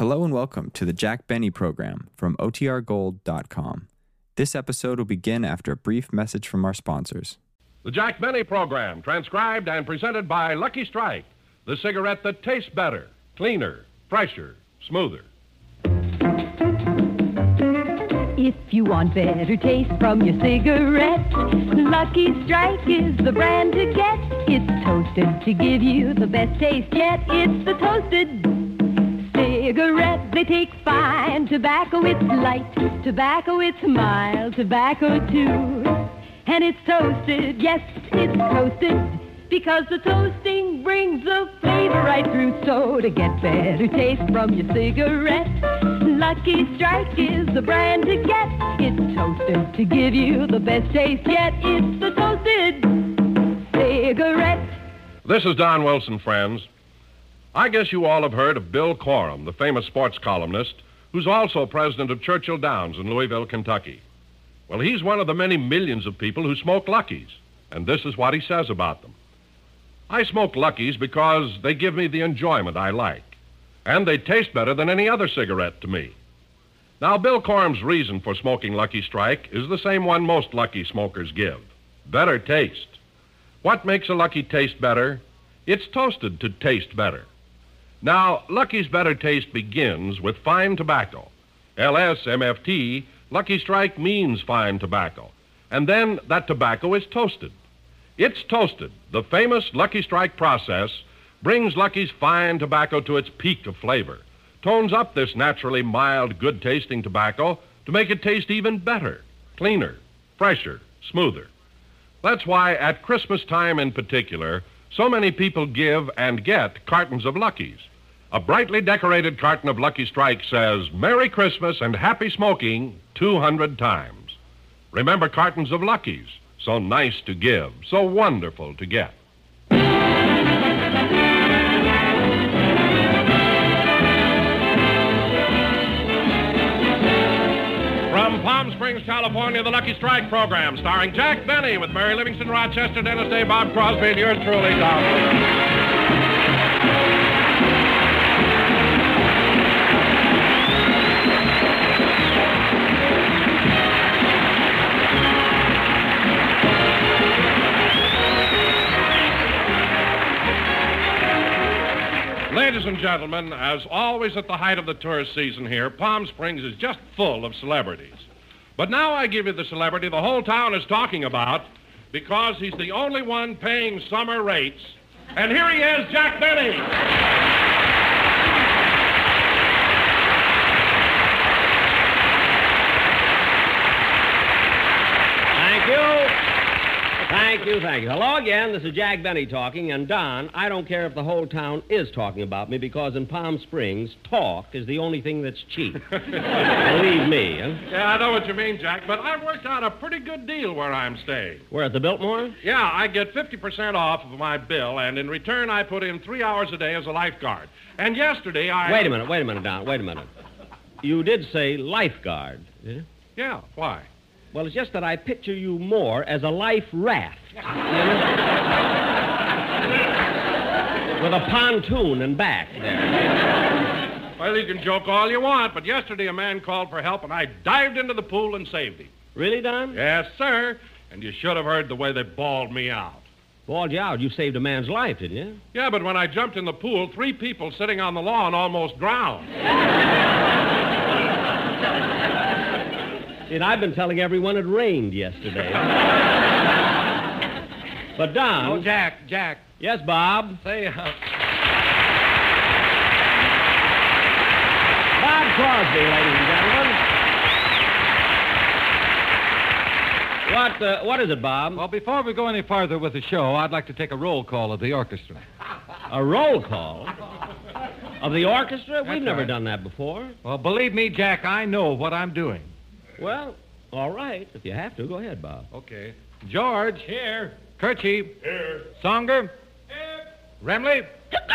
Hello and welcome to the Jack Benny program from OTRGold.com. This episode will begin after a brief message from our sponsors. The Jack Benny program, transcribed and presented by Lucky Strike, the cigarette that tastes better, cleaner, fresher, smoother. If you want better taste from your cigarette, Lucky Strike is the brand to get. It's toasted to give you the best taste yet. It's the toasted cigarette. They take fine tobacco. It's light tobacco. It's mild tobacco too. And it's toasted. Yes, it's toasted. Because the toasting brings the flavor right through. So to get better taste from your cigarette, Lucky Strike is the brand to get. It's toasted to give you the best taste yet. It's the toasted cigarette. This is Don Wilson, friends. I guess you all have heard of Bill Corum, the famous sports columnist, who's also president of Churchill Downs in Louisville, Kentucky. Well, he's one of the many millions of people who smoke Luckies, and this is what he says about them. I smoke Luckies because they give me the enjoyment I like, and they taste better than any other cigarette to me. Now, Bill Corum's reason for smoking Lucky Strike is the same one most Lucky smokers give better taste. What makes a Lucky taste better? It's toasted to taste better. Now, Lucky's better taste begins with fine tobacco. LSMFT, Lucky Strike means fine tobacco. And then that tobacco is toasted. It's toasted. The famous Lucky Strike process brings Lucky's fine tobacco to its peak of flavor, tones up this naturally mild, good tasting tobacco to make it taste even better, cleaner, fresher, smoother. That's why at Christmas time in particular, so many people give and get cartons of Luckies. A brightly decorated carton of Lucky Strike says, Merry Christmas and Happy Smoking 200 times. Remember cartons of Luckies. So nice to give, so wonderful to get. From Palm Springs, California, the Lucky Strike program, starring Jack Benny with Mary Livingstone Rochester, Dennis Day, Bob Crosby, and yours truly, Don. Ladies and gentlemen, as always at the height of the tourist season here, Palm Springs is just full of celebrities. But now I give you the celebrity the whole town is talking about because he's the only one paying summer rates. And here he is, Jack Benny. Thank you. Thank you, thank you. Hello again. This is Jack Benny talking. And Don, I don't care if the whole town is talking about me because in Palm Springs, talk is the only thing that's cheap. Believe me. Huh? Yeah, I know what you mean, Jack, but I've worked out a pretty good deal where I'm staying. We're at the Biltmore? Yeah, I get 50% off of my bill, and in return, I put in three hours a day as a lifeguard. And yesterday, I. Wait a minute, wait a minute, Don. Wait a minute. You did say lifeguard, did you? Yeah, why? Well, it's just that I picture you more as a life raft. you know? With a pontoon and back there. Well, you can joke all you want, but yesterday a man called for help, and I dived into the pool and saved him. Really, Don? Yes, sir. And you should have heard the way they bawled me out. Bawled you out. You saved a man's life, didn't you? Yeah, but when I jumped in the pool, three people sitting on the lawn almost drowned. And I've been telling everyone it rained yesterday. but Don. Oh, Jack, Jack. Yes, Bob. Say, uh, Bob Crosby, ladies and gentlemen. What, uh, what is it, Bob? well, before we go any farther with the show, I'd like to take a roll call of the orchestra. A roll call of the orchestra? We've never right. done that before. Well, believe me, Jack, I know what I'm doing. Well, all right. If you have to, go ahead, Bob. Okay. George. Here. Kirchy. Here. Songer. Here. Remley. Bob!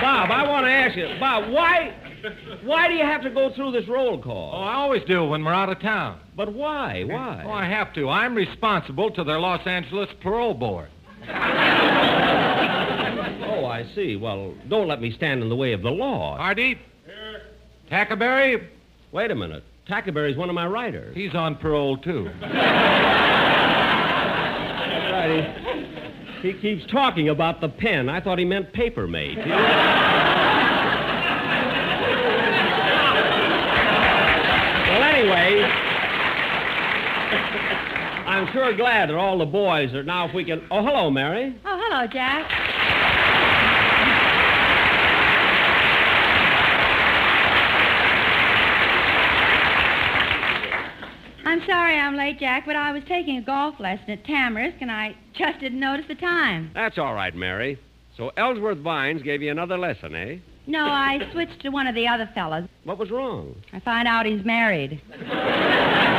Bob, I want to ask you, Bob, why do you have to go through this roll call? Oh, I always do when we're out of town. But why? Why? Oh, I have to. I'm responsible to their Los Angeles parole board. Oh, I see. Well, don't let me stand in the way of the law. Hardy? Here. Tackleberry? Wait a minute. Tackleberry's one of my writers. He's on parole, too. That's right. He, he keeps talking about the pen. I thought he meant paper mate. well, anyway, I'm sure glad that all the boys are now. If we can. Oh, hello, Mary. Oh, hello, Jack. I'm sorry I'm late, Jack, but I was taking a golf lesson at Tamarisk, and I just didn't notice the time. That's all right, Mary. So Ellsworth Vines gave you another lesson, eh? No, I switched to one of the other fellows. What was wrong? I find out he's married.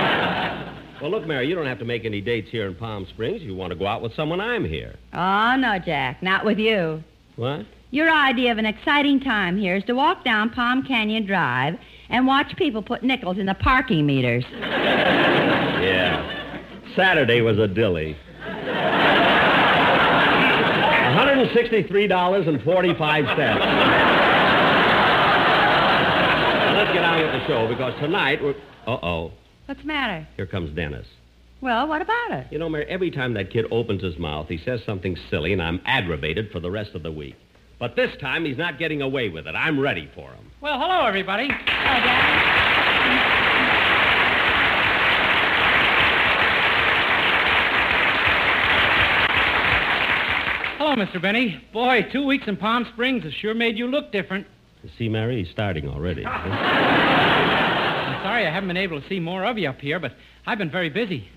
Well, look, Mary, you don't have to make any dates here in Palm Springs. If you want to go out with someone, I'm here. Oh, no, Jack, not with you. What? Your idea of an exciting time here is to walk down Palm Canyon Drive and watch people put nickels in the parking meters. Yeah. Saturday was a dilly. $163.45. Let's get on with the show because tonight we're. Uh oh. What's the matter? Here comes Dennis. Well, what about it? You know, Mary, every time that kid opens his mouth, he says something silly, and I'm aggravated for the rest of the week. But this time, he's not getting away with it. I'm ready for him. Well, hello, everybody. Hello, Jack. Hello, Mr. Benny. Boy, two weeks in Palm Springs has sure made you look different. You see, Mary, he's starting already. Sorry I haven't been able to see more of you up here, but I've been very busy.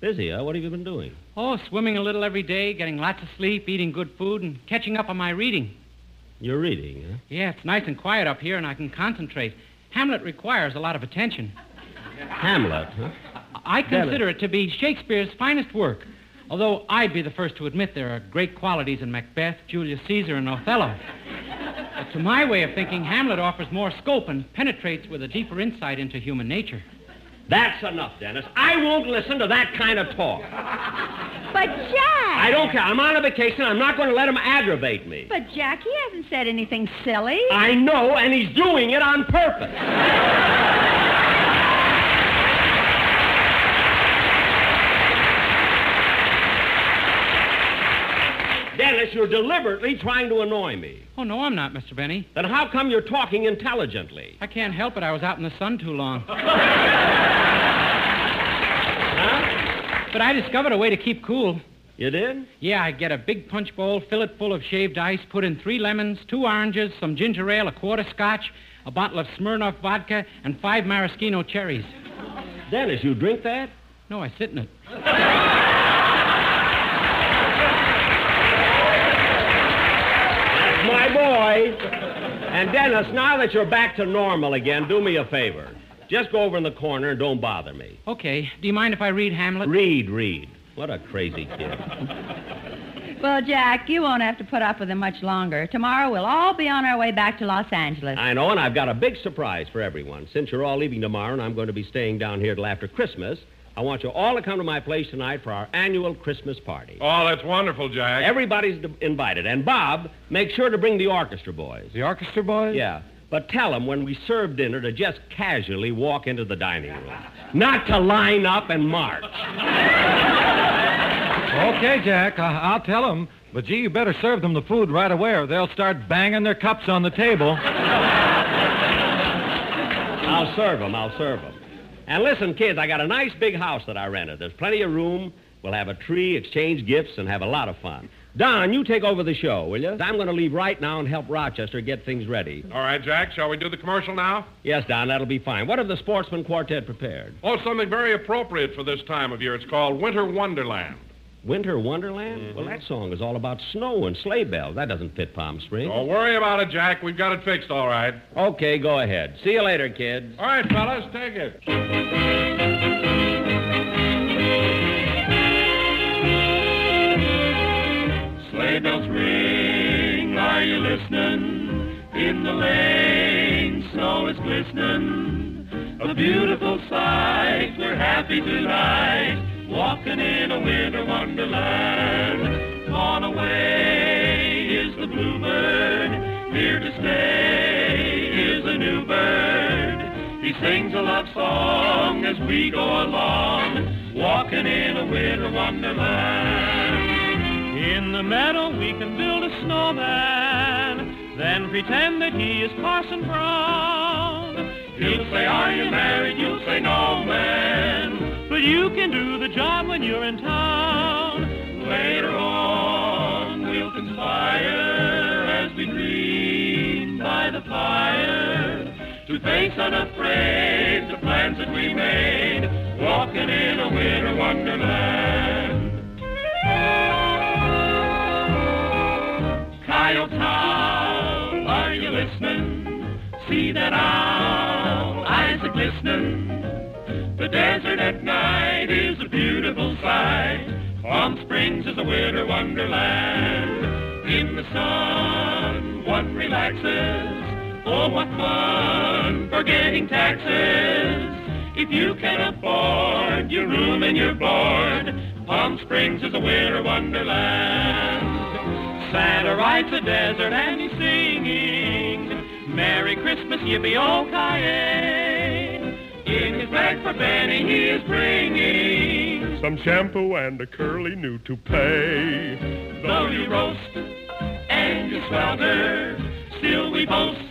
Busy, huh? What have you been doing? Oh, swimming a little every day, getting lots of sleep, eating good food, and catching up on my reading. You're reading, huh? Yeah, it's nice and quiet up here, and I can concentrate. Hamlet requires a lot of attention. Hamlet, huh? I consider it to be Shakespeare's finest work, although I'd be the first to admit there are great qualities in Macbeth, Julius Caesar, and Othello. But to my way of thinking, Hamlet offers more scope and penetrates with a deeper insight into human nature. That's enough, Dennis. I won't listen to that kind of talk. But, Jack! I don't care. I'm on a vacation. I'm not going to let him aggravate me. But, Jack, he hasn't said anything silly. I know, and he's doing it on purpose. Dennis, you're deliberately trying to annoy me. Oh, no, I'm not, Mr. Benny. Then how come you're talking intelligently? I can't help it. I was out in the sun too long. Huh? But I discovered a way to keep cool. You did? Yeah, I get a big punch bowl, fill it full of shaved ice, put in three lemons, two oranges, some ginger ale, a quart of scotch, a bottle of Smirnoff vodka, and five maraschino cherries. Dennis, you drink that? No, I sit in it. That's my boy. And Dennis, now that you're back to normal again, do me a favor. Just go over in the corner and don't bother me. Okay. Do you mind if I read Hamlet? Read, read. What a crazy kid. Well, Jack, you won't have to put up with him much longer. Tomorrow we'll all be on our way back to Los Angeles. I know, and I've got a big surprise for everyone. Since you're all leaving tomorrow and I'm going to be staying down here till after Christmas, I want you all to come to my place tonight for our annual Christmas party. Oh, that's wonderful, Jack. Everybody's d- invited. And Bob, make sure to bring the orchestra boys. The orchestra boys? Yeah. But tell them when we serve dinner to just casually walk into the dining room. Not to line up and march. Okay, Jack. I- I'll tell them. But, gee, you better serve them the food right away or they'll start banging their cups on the table. I'll serve them. I'll serve them. And listen, kids, I got a nice big house that I rented. There's plenty of room. We'll have a tree, exchange gifts, and have a lot of fun. Don, you take over the show, will you? I'm going to leave right now and help Rochester get things ready. All right, Jack, shall we do the commercial now? Yes, Don, that'll be fine. What have the Sportsman Quartet prepared? Oh, something very appropriate for this time of year. It's called Winter Wonderland. Winter Wonderland? Well, mm-hmm. that song is all about snow and sleigh bells. That doesn't fit Palm Springs. Don't worry about it, Jack. We've got it fixed, all right. Okay, go ahead. See you later, kids. All right, fellas, take it. Sleigh bells ring, are you listening? In the lane, snow snow is glistening. A beautiful sight, we're happy tonight, walking in a winter wonderland. Gone away is the bluebird, here to stay is a new bird. He sings a love song as we go along, walking in a winter wonderland. In the meadow we can build a snowman, then pretend that he is Parson Brown. He'll say, are you married? You'll say, no, man. But you can do the job when you're in town. Later on, we'll conspire as we dream by the fire to face unafraid the plans that we made, walking in a winter wonderland. Coyote Town, are you listening? See that owl, eyes are glistening. Palm Springs is a winter wonderland. In the sun, one relaxes. Oh, what fun forgetting taxes. If you can afford your room and your board, Palm Springs is a winter wonderland. Santa rides the desert and he's singing, Merry Christmas, yippee-oh-ki-yay. In his bag for Benny he is bringing Some shampoo and a curly new toupee. Though you roast and you swelter, still we boast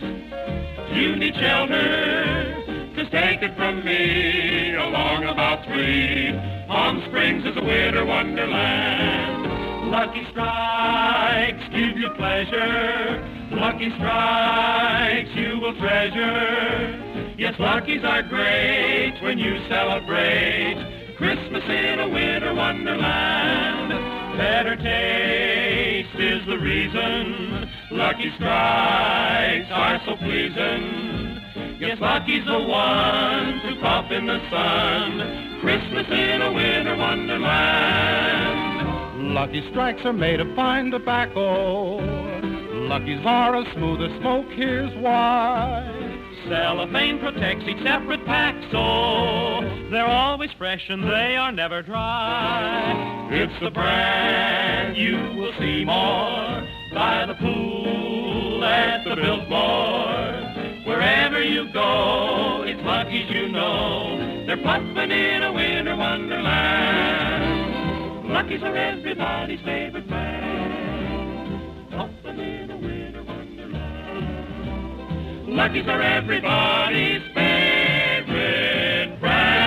you need shelter. Just take it from me, along about three. Palm Springs is a winter wonderland. Lucky strikes give you pleasure. Lucky strikes you will treasure. Yes, luckies are great when you celebrate Christmas in a winter wonderland. Better taste is the reason Lucky strikes are so pleasing. Yes, Lucky's the one to pop in the sun. Christmas in a winter wonderland. Lucky strikes are made of fine tobacco. Luckies are as smooth as smoke, here's why. Cellophane protects each separate pack, so they're always fresh and they are never dry. It's the brand you will see more by the pool at the Biltmore. Wherever you go, it's Lucky's you know. They're puffing in a winter wonderland. Lucky's are everybody's favorite brand. Lucky's are everybody's favorite brand.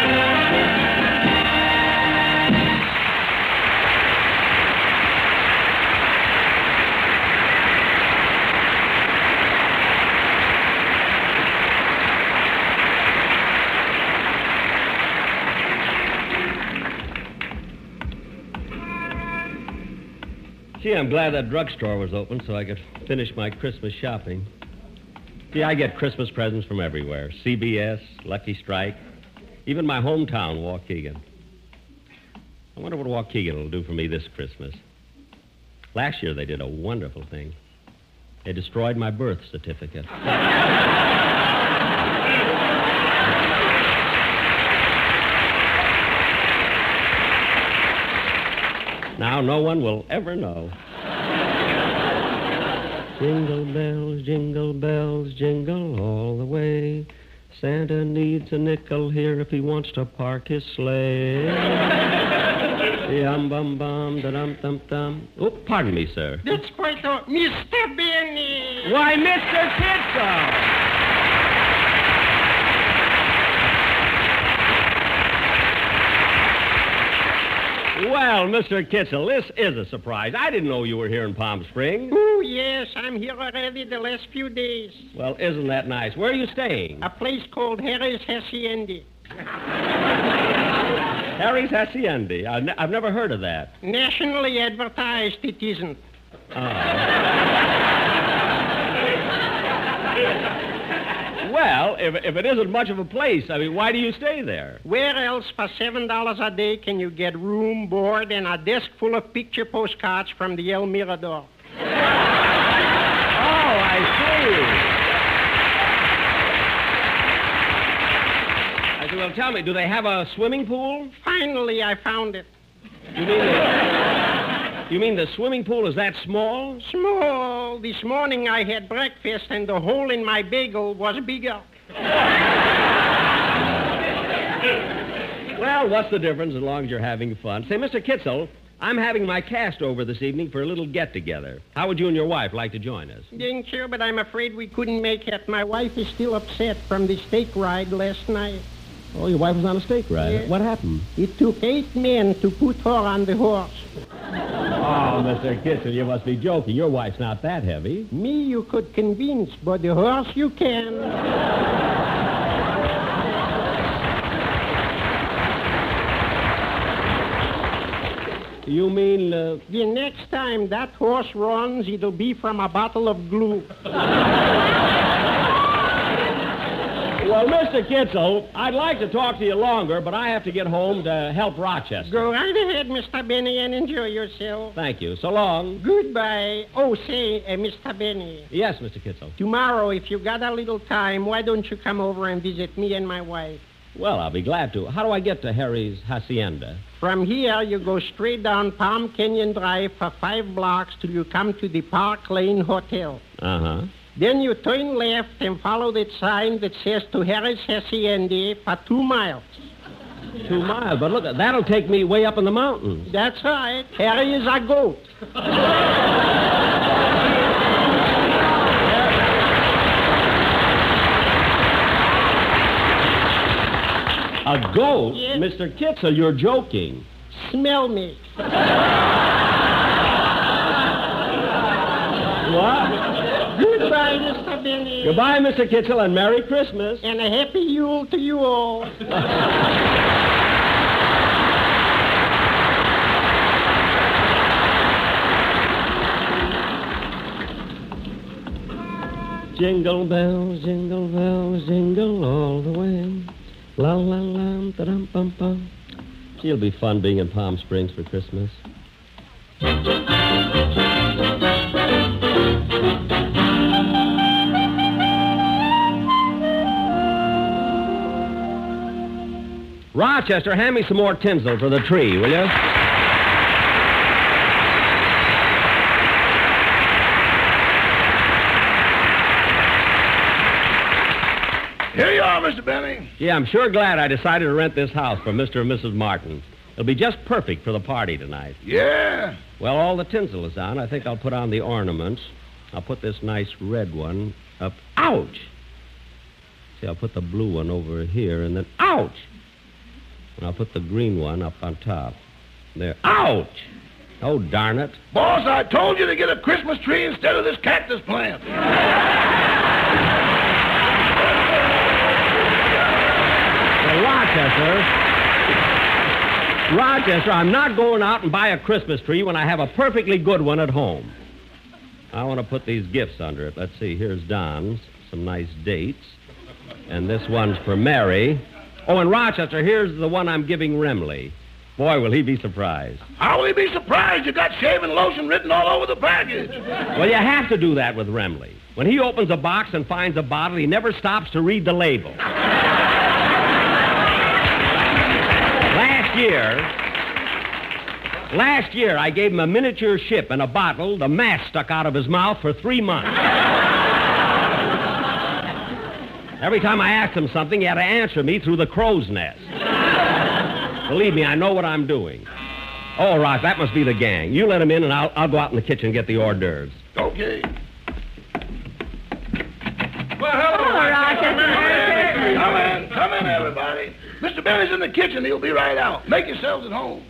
Gee, I'm glad that drugstore was open so I could finish my Christmas shopping. See, I get Christmas presents from everywhere CBS, Lucky Strike, even my hometown, Waukegan. I wonder what Waukegan will do for me this Christmas. Last year they did a wonderful thing. They destroyed my birth certificate. now no one will ever know. Jingle bells, jingle bells, jingle all the way. Santa needs a nickel here if he wants to park his sleigh. Yum bum bum da dum dum dum. Oh, pardon me, sir. That's quite all. Mr. Benny! Why, Mr. Kitzel! Well, Mr. Kitzel, this is a surprise. I didn't know you were here in Palm Springs. Oh, yes, I'm here already the last few days. Well, isn't that nice? Where are you staying? A place called Harry's Hacienda. Harry's Hacienda. I've, ne- I've never heard of that. Nationally advertised, it isn't. Oh. Well, if, if it isn't much of a place, I mean, why do you stay there? Where else for $7 a day can you get room, board, and a desk full of picture postcards from the El Mirador? oh, I see. well, tell me, do they have a swimming pool? Finally, I found it. You mean you mean the swimming pool is that small? Small. This morning I had breakfast and the hole in my bagel was bigger. Well, what's the difference as long as you're having fun? Say, Mr. Kitzel, I'm having my cast over this evening for a little get together. How would you and your wife like to join us? Thank you, but I'm afraid we couldn't make it. My wife is still upset from the steak ride last night. Oh, your wife was on a steak ride. Yes. What happened? It took eight men to put her on the horse. Oh, Mr. Kitzel, you must be joking. Your wife's not that heavy. Me you could convince, but the horse you can. You mean, uh, The next time that horse runs, it'll be from a bottle of glue. Well, Mr. Kitzel, I'd like to talk to you longer, but I have to get home to help Rochester. Go right ahead, Mr. Benny, and enjoy yourself. Thank you. So long. Goodbye. Oh, say, uh, Mr. Benny. Yes, Mr. Kitzel. Tomorrow, if you got a little time, why don't you come over and visit me and my wife? Well, I'll be glad to. How do I get to Harry's Hacienda? From here, you go straight down Palm Canyon Drive for five blocks till you come to the Park Lane Hotel. Uh huh. Then you turn left and follow that sign that says to Harry's Hacienda for two miles. Two miles. But look, that'll take me way up in the mountains. That's right. Harry is a goat. A goat? Yes. Mr. Kitzel, you're joking. Smell me. What? Goodbye, Mr. Benny. Uh, Goodbye, Mr. Kitzel, and Merry Christmas. And a happy Yule to you all. Jingle bells, jingle bells, jingle all the way. La la la, da dum bum bum. It'll be fun being in Palm Springs for Christmas. Rochester, hand me some more tinsel for the tree, will you? Here you are, Mr. Benny. Yeah, I'm sure glad I decided to rent this house for Mr. and Mrs. Martin. It'll be just perfect for the party tonight. Yeah. Well, all the tinsel is on. I think I'll put on the ornaments. I'll put this nice red one up. Ouch! See, I'll put the blue one over here, and then ouch! And I'll put the green one up on top. There. Ouch! Oh, darn it. Boss, I told you to get a Christmas tree instead of this cactus plant. Well, Rochester. Rochester, I'm not going out and buy a Christmas tree when I have a perfectly good one at home. I want to put these gifts under it. Let's see. Here's Don's. Some nice dates. And this one's for Mary. Oh, and Rochester, here's the one I'm giving Remley. Boy, will he be surprised. How will he be surprised you got shaving lotion written all over the package? Well, you have to do that with Remley. When he opens a box and finds a bottle, he never stops to read the label. Last year, last year, I gave him a miniature ship and a bottle. The mast stuck out of his mouth for three months. Every time I asked him something, he had to answer me through the crow's nest. Believe me, I know what I'm doing. Oh, Ross, that must be the gang. You let him in, and I'll, I'll go out in the kitchen and get the hors d'oeuvres. Okay. Well, hello, Rochester. Come in, come in, everybody. Mr. Benny's in the kitchen. He'll be right out. Make yourselves at home.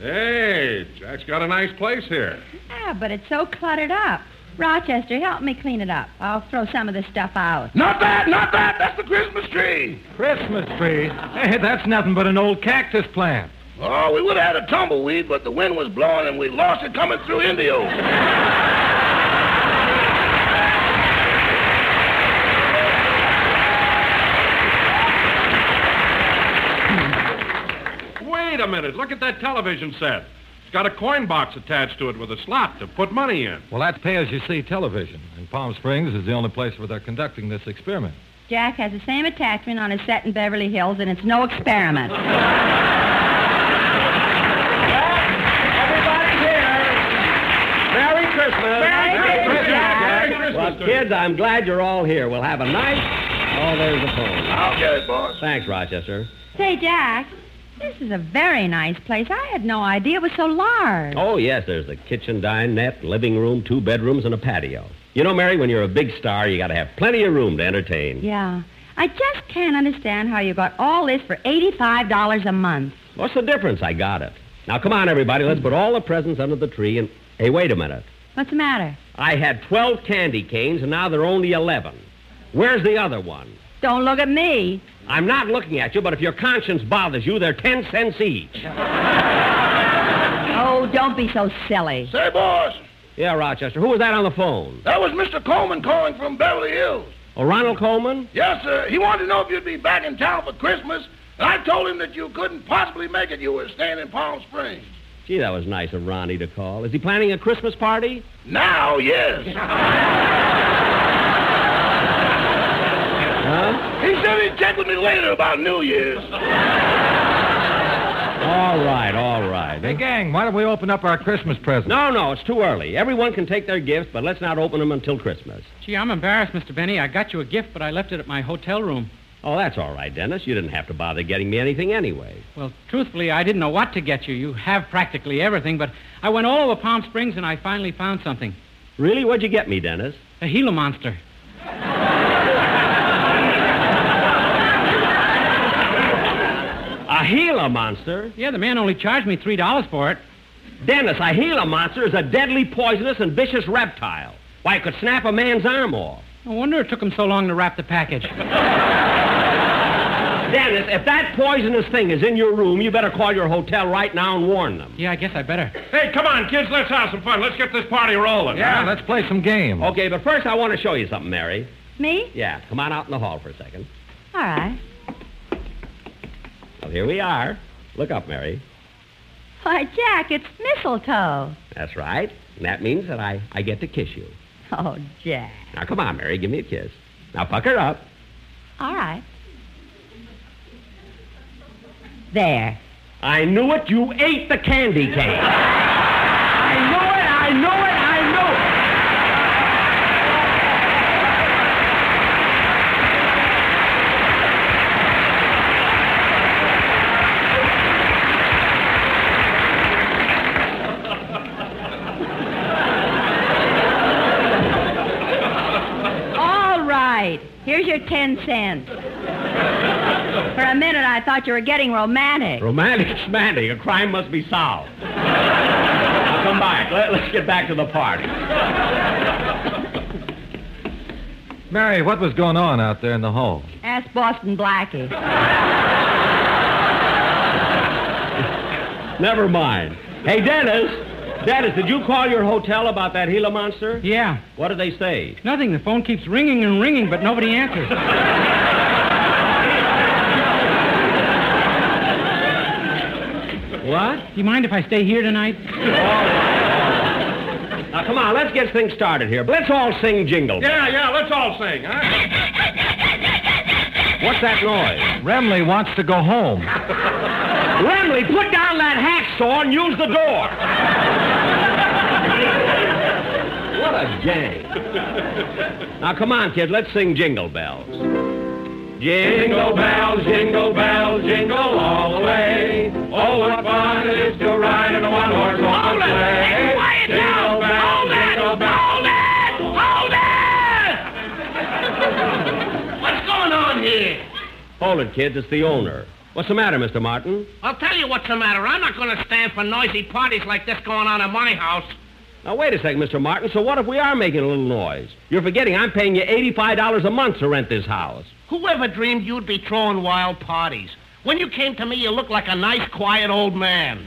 Hey, Jack's got a nice place here. Yeah, but it's so cluttered up. Rochester, help me clean it up. I'll throw some of this stuff out. Not that, not that. That's the Christmas tree. Christmas tree? Hey, that's nothing but an old cactus plant. Oh, we would have had a tumbleweed, but the wind was blowing and we lost it coming through Indio. Wait a minute. Look at that television set. It's got a coin box attached to it with a slot to put money in. Well, that's pay-as-you-see television, and Palm Springs is the only place where they're conducting this experiment. Jack has the same attachment on his set in Beverly Hills, and it's no experiment. Everybody here. Merry Christmas. Merry Christmas, Jack. Merry Well, kids, I'm glad you're all here. We'll have a nice. Oh, there's the phone. I'll get it, boss. Thanks, Rochester. Say, Jack, this is a very nice place. I had no idea it was so large. Oh, yes, there's a kitchen, dinette, living room, two bedrooms, and a patio. You know, Mary, when you're a big star, you got to have plenty of room to entertain. Yeah. I just can't understand how you got all this for $85 a month. What's the difference? I got it. Now, come on, everybody. Let's put all the presents under the tree and. Hey, wait a minute. What's the matter? I had 12 candy canes, and now there are only 11. Where's the other one? Don't look at me. I'm not looking at you, but if your conscience bothers you, they're 10 cents each. Oh, don't be so silly. Say, boss, Yeah, Rochester. Who was that on the phone? that was Mr. Colman calling from Beverly Hills. Oh, Ronald Colman? Yes, sir. He wanted to know if you'd be back in town for Christmas, and I told him that you couldn't possibly make it. You were staying in Palm Springs. Gee, that was nice of Ronnie to call. Is he planning a Christmas party? Now, yes. Huh? He said he'd check with me later about New Year's. All right, all right. Hey, gang, why don't we open up our Christmas presents? No, no, it's too early. Everyone can take their gifts, but let's not open them until Christmas. Gee, I'm embarrassed, Mr. Benny. I got you a gift, but I left it at my hotel room. Oh, that's all right, Dennis. You didn't have to bother getting me anything anyway. Well, truthfully, I didn't know what to get you. You have practically everything, but I went all over Palm Springs and I finally found something. Really? What'd you get me, Dennis? A Gila monster. A Gila monster? Yeah, the man only charged me $3 for it. Dennis, a Gila monster is a deadly, poisonous, and vicious reptile. Why, it could snap a man's arm off. No wonder it took him so long to wrap the package. Dennis, if that poisonous thing is in your room, you better call your hotel right now and warn them. Yeah, I guess I better. Hey, come on, kids, let's have some fun. Let's get this party rolling. Yeah, huh? let's play some games. Okay, but first I want to show you something, Mary. Me? Yeah, come on out in the hall for a second. All right. Well, here we are. Look up, Mary. Why, Jack, it's mistletoe. That's right. And that means that I, I get to kiss you. Oh, Jack. Now, come on, Mary, give me a kiss. Now, pucker up. All right. There. I knew it. You ate the candy cane. I knew it. I knew it. I knew it. All right. Here's your 10 cents. For a minute, I thought you were getting romantic. Romantic, schmantic. A crime must be solved. now, come back. Let, let's get back to the party. Mary, what was going on out there in the hall? Ask Boston Blackie. Never mind. Hey, Dennis. Dennis, did you call your hotel about that Gila monster? Yeah. What did they say? Nothing. The phone keeps ringing and ringing, but nobody answers. What? Do you mind if I stay here tonight? Now, come on, let's get things started here. Let's all sing Jingle. Yeah, yeah, let's all sing, huh? What's that noise? Remley wants to go home. Remley, put down that hacksaw and use the door. what a gang. Now, come on, kid, let's sing Jingle Bells. Jingle bells, jingle bells, jingle all the way. Oh, what fun it is to ride in a one-horse open sleigh. Jingle bells, jingle bells. What's going on here? Hold it, kids, it's the owner. What's the matter, Mr. Martin? I'll tell you what's the matter. I'm not going to stand for noisy parties like this going on at my house. Now, wait a second, Mr. Martin. So what if we are making a little noise? You're forgetting I'm paying you $85 a month to rent this house. Whoever dreamed you'd be throwing wild parties? When you came to me, you looked like a nice, quiet old man.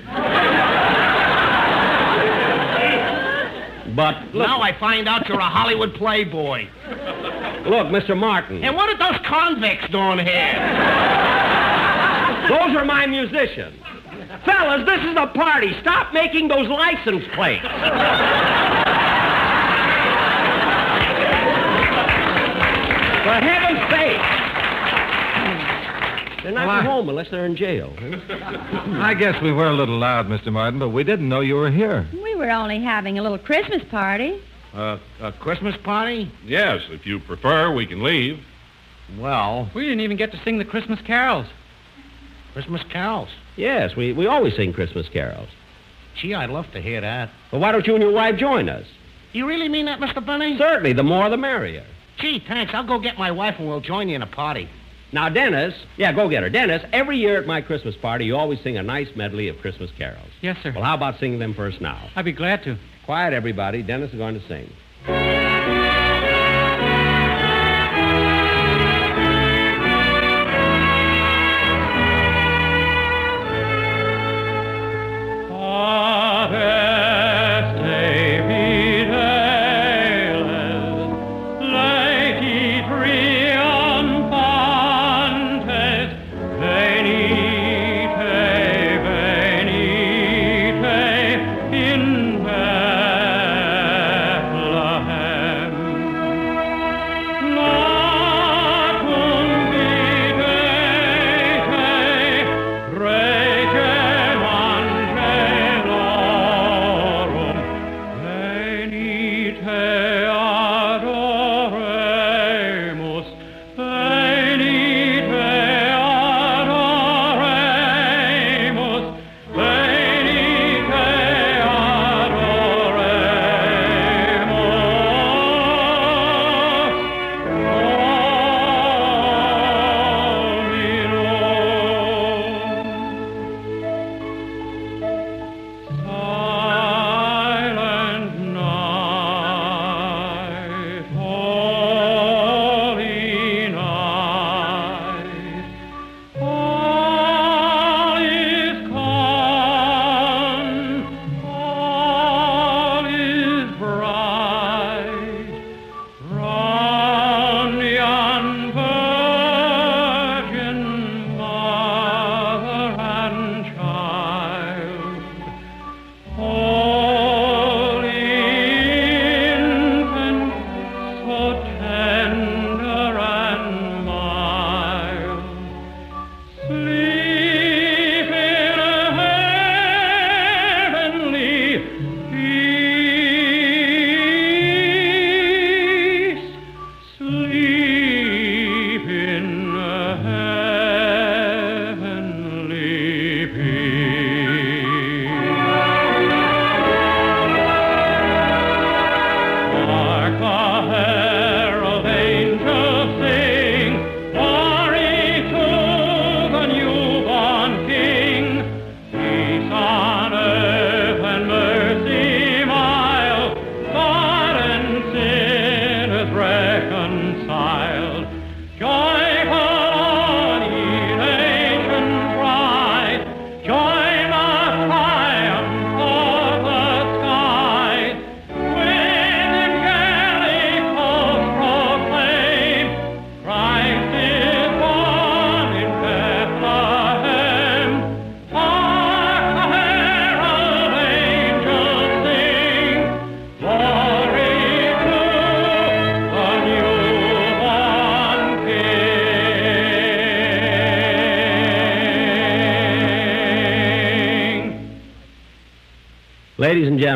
But look, Now I find out you're a Hollywood playboy. look, Mr. Martin. And what are those convicts doing here? Those are my musicians. Fellas, this is a party. Stop making those license plates. For heaven's sake. They're not Well, I- at home unless they're in jail. I guess we were a little loud, Mr. Martin, but we didn't know you were here. We were only having a little Christmas party. Uh, a Christmas party? Yes, if you prefer, we can leave. Well, We didn't even get to sing the Christmas carols. Christmas carols. Yes, we, we always sing Christmas carols. Gee, I'd love to hear that. Well, why don't you and your wife join us? You really mean that, Mr. Benny? Certainly, the more the merrier. Gee, thanks. I'll go get my wife and we'll join you in a party. Now, Dennis, yeah, go get her. Dennis, every year at my Christmas party, you always sing a nice medley of Christmas carols. Yes, sir. Well, how about singing them first now? I'd be glad to. Quiet, everybody. Dennis is going to sing.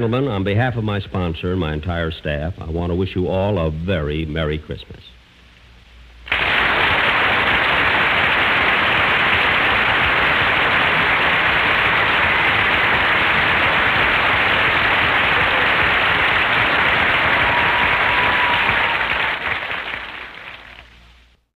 Gentlemen, on behalf of my sponsor and my entire staff, I want to wish you all a very Merry Christmas.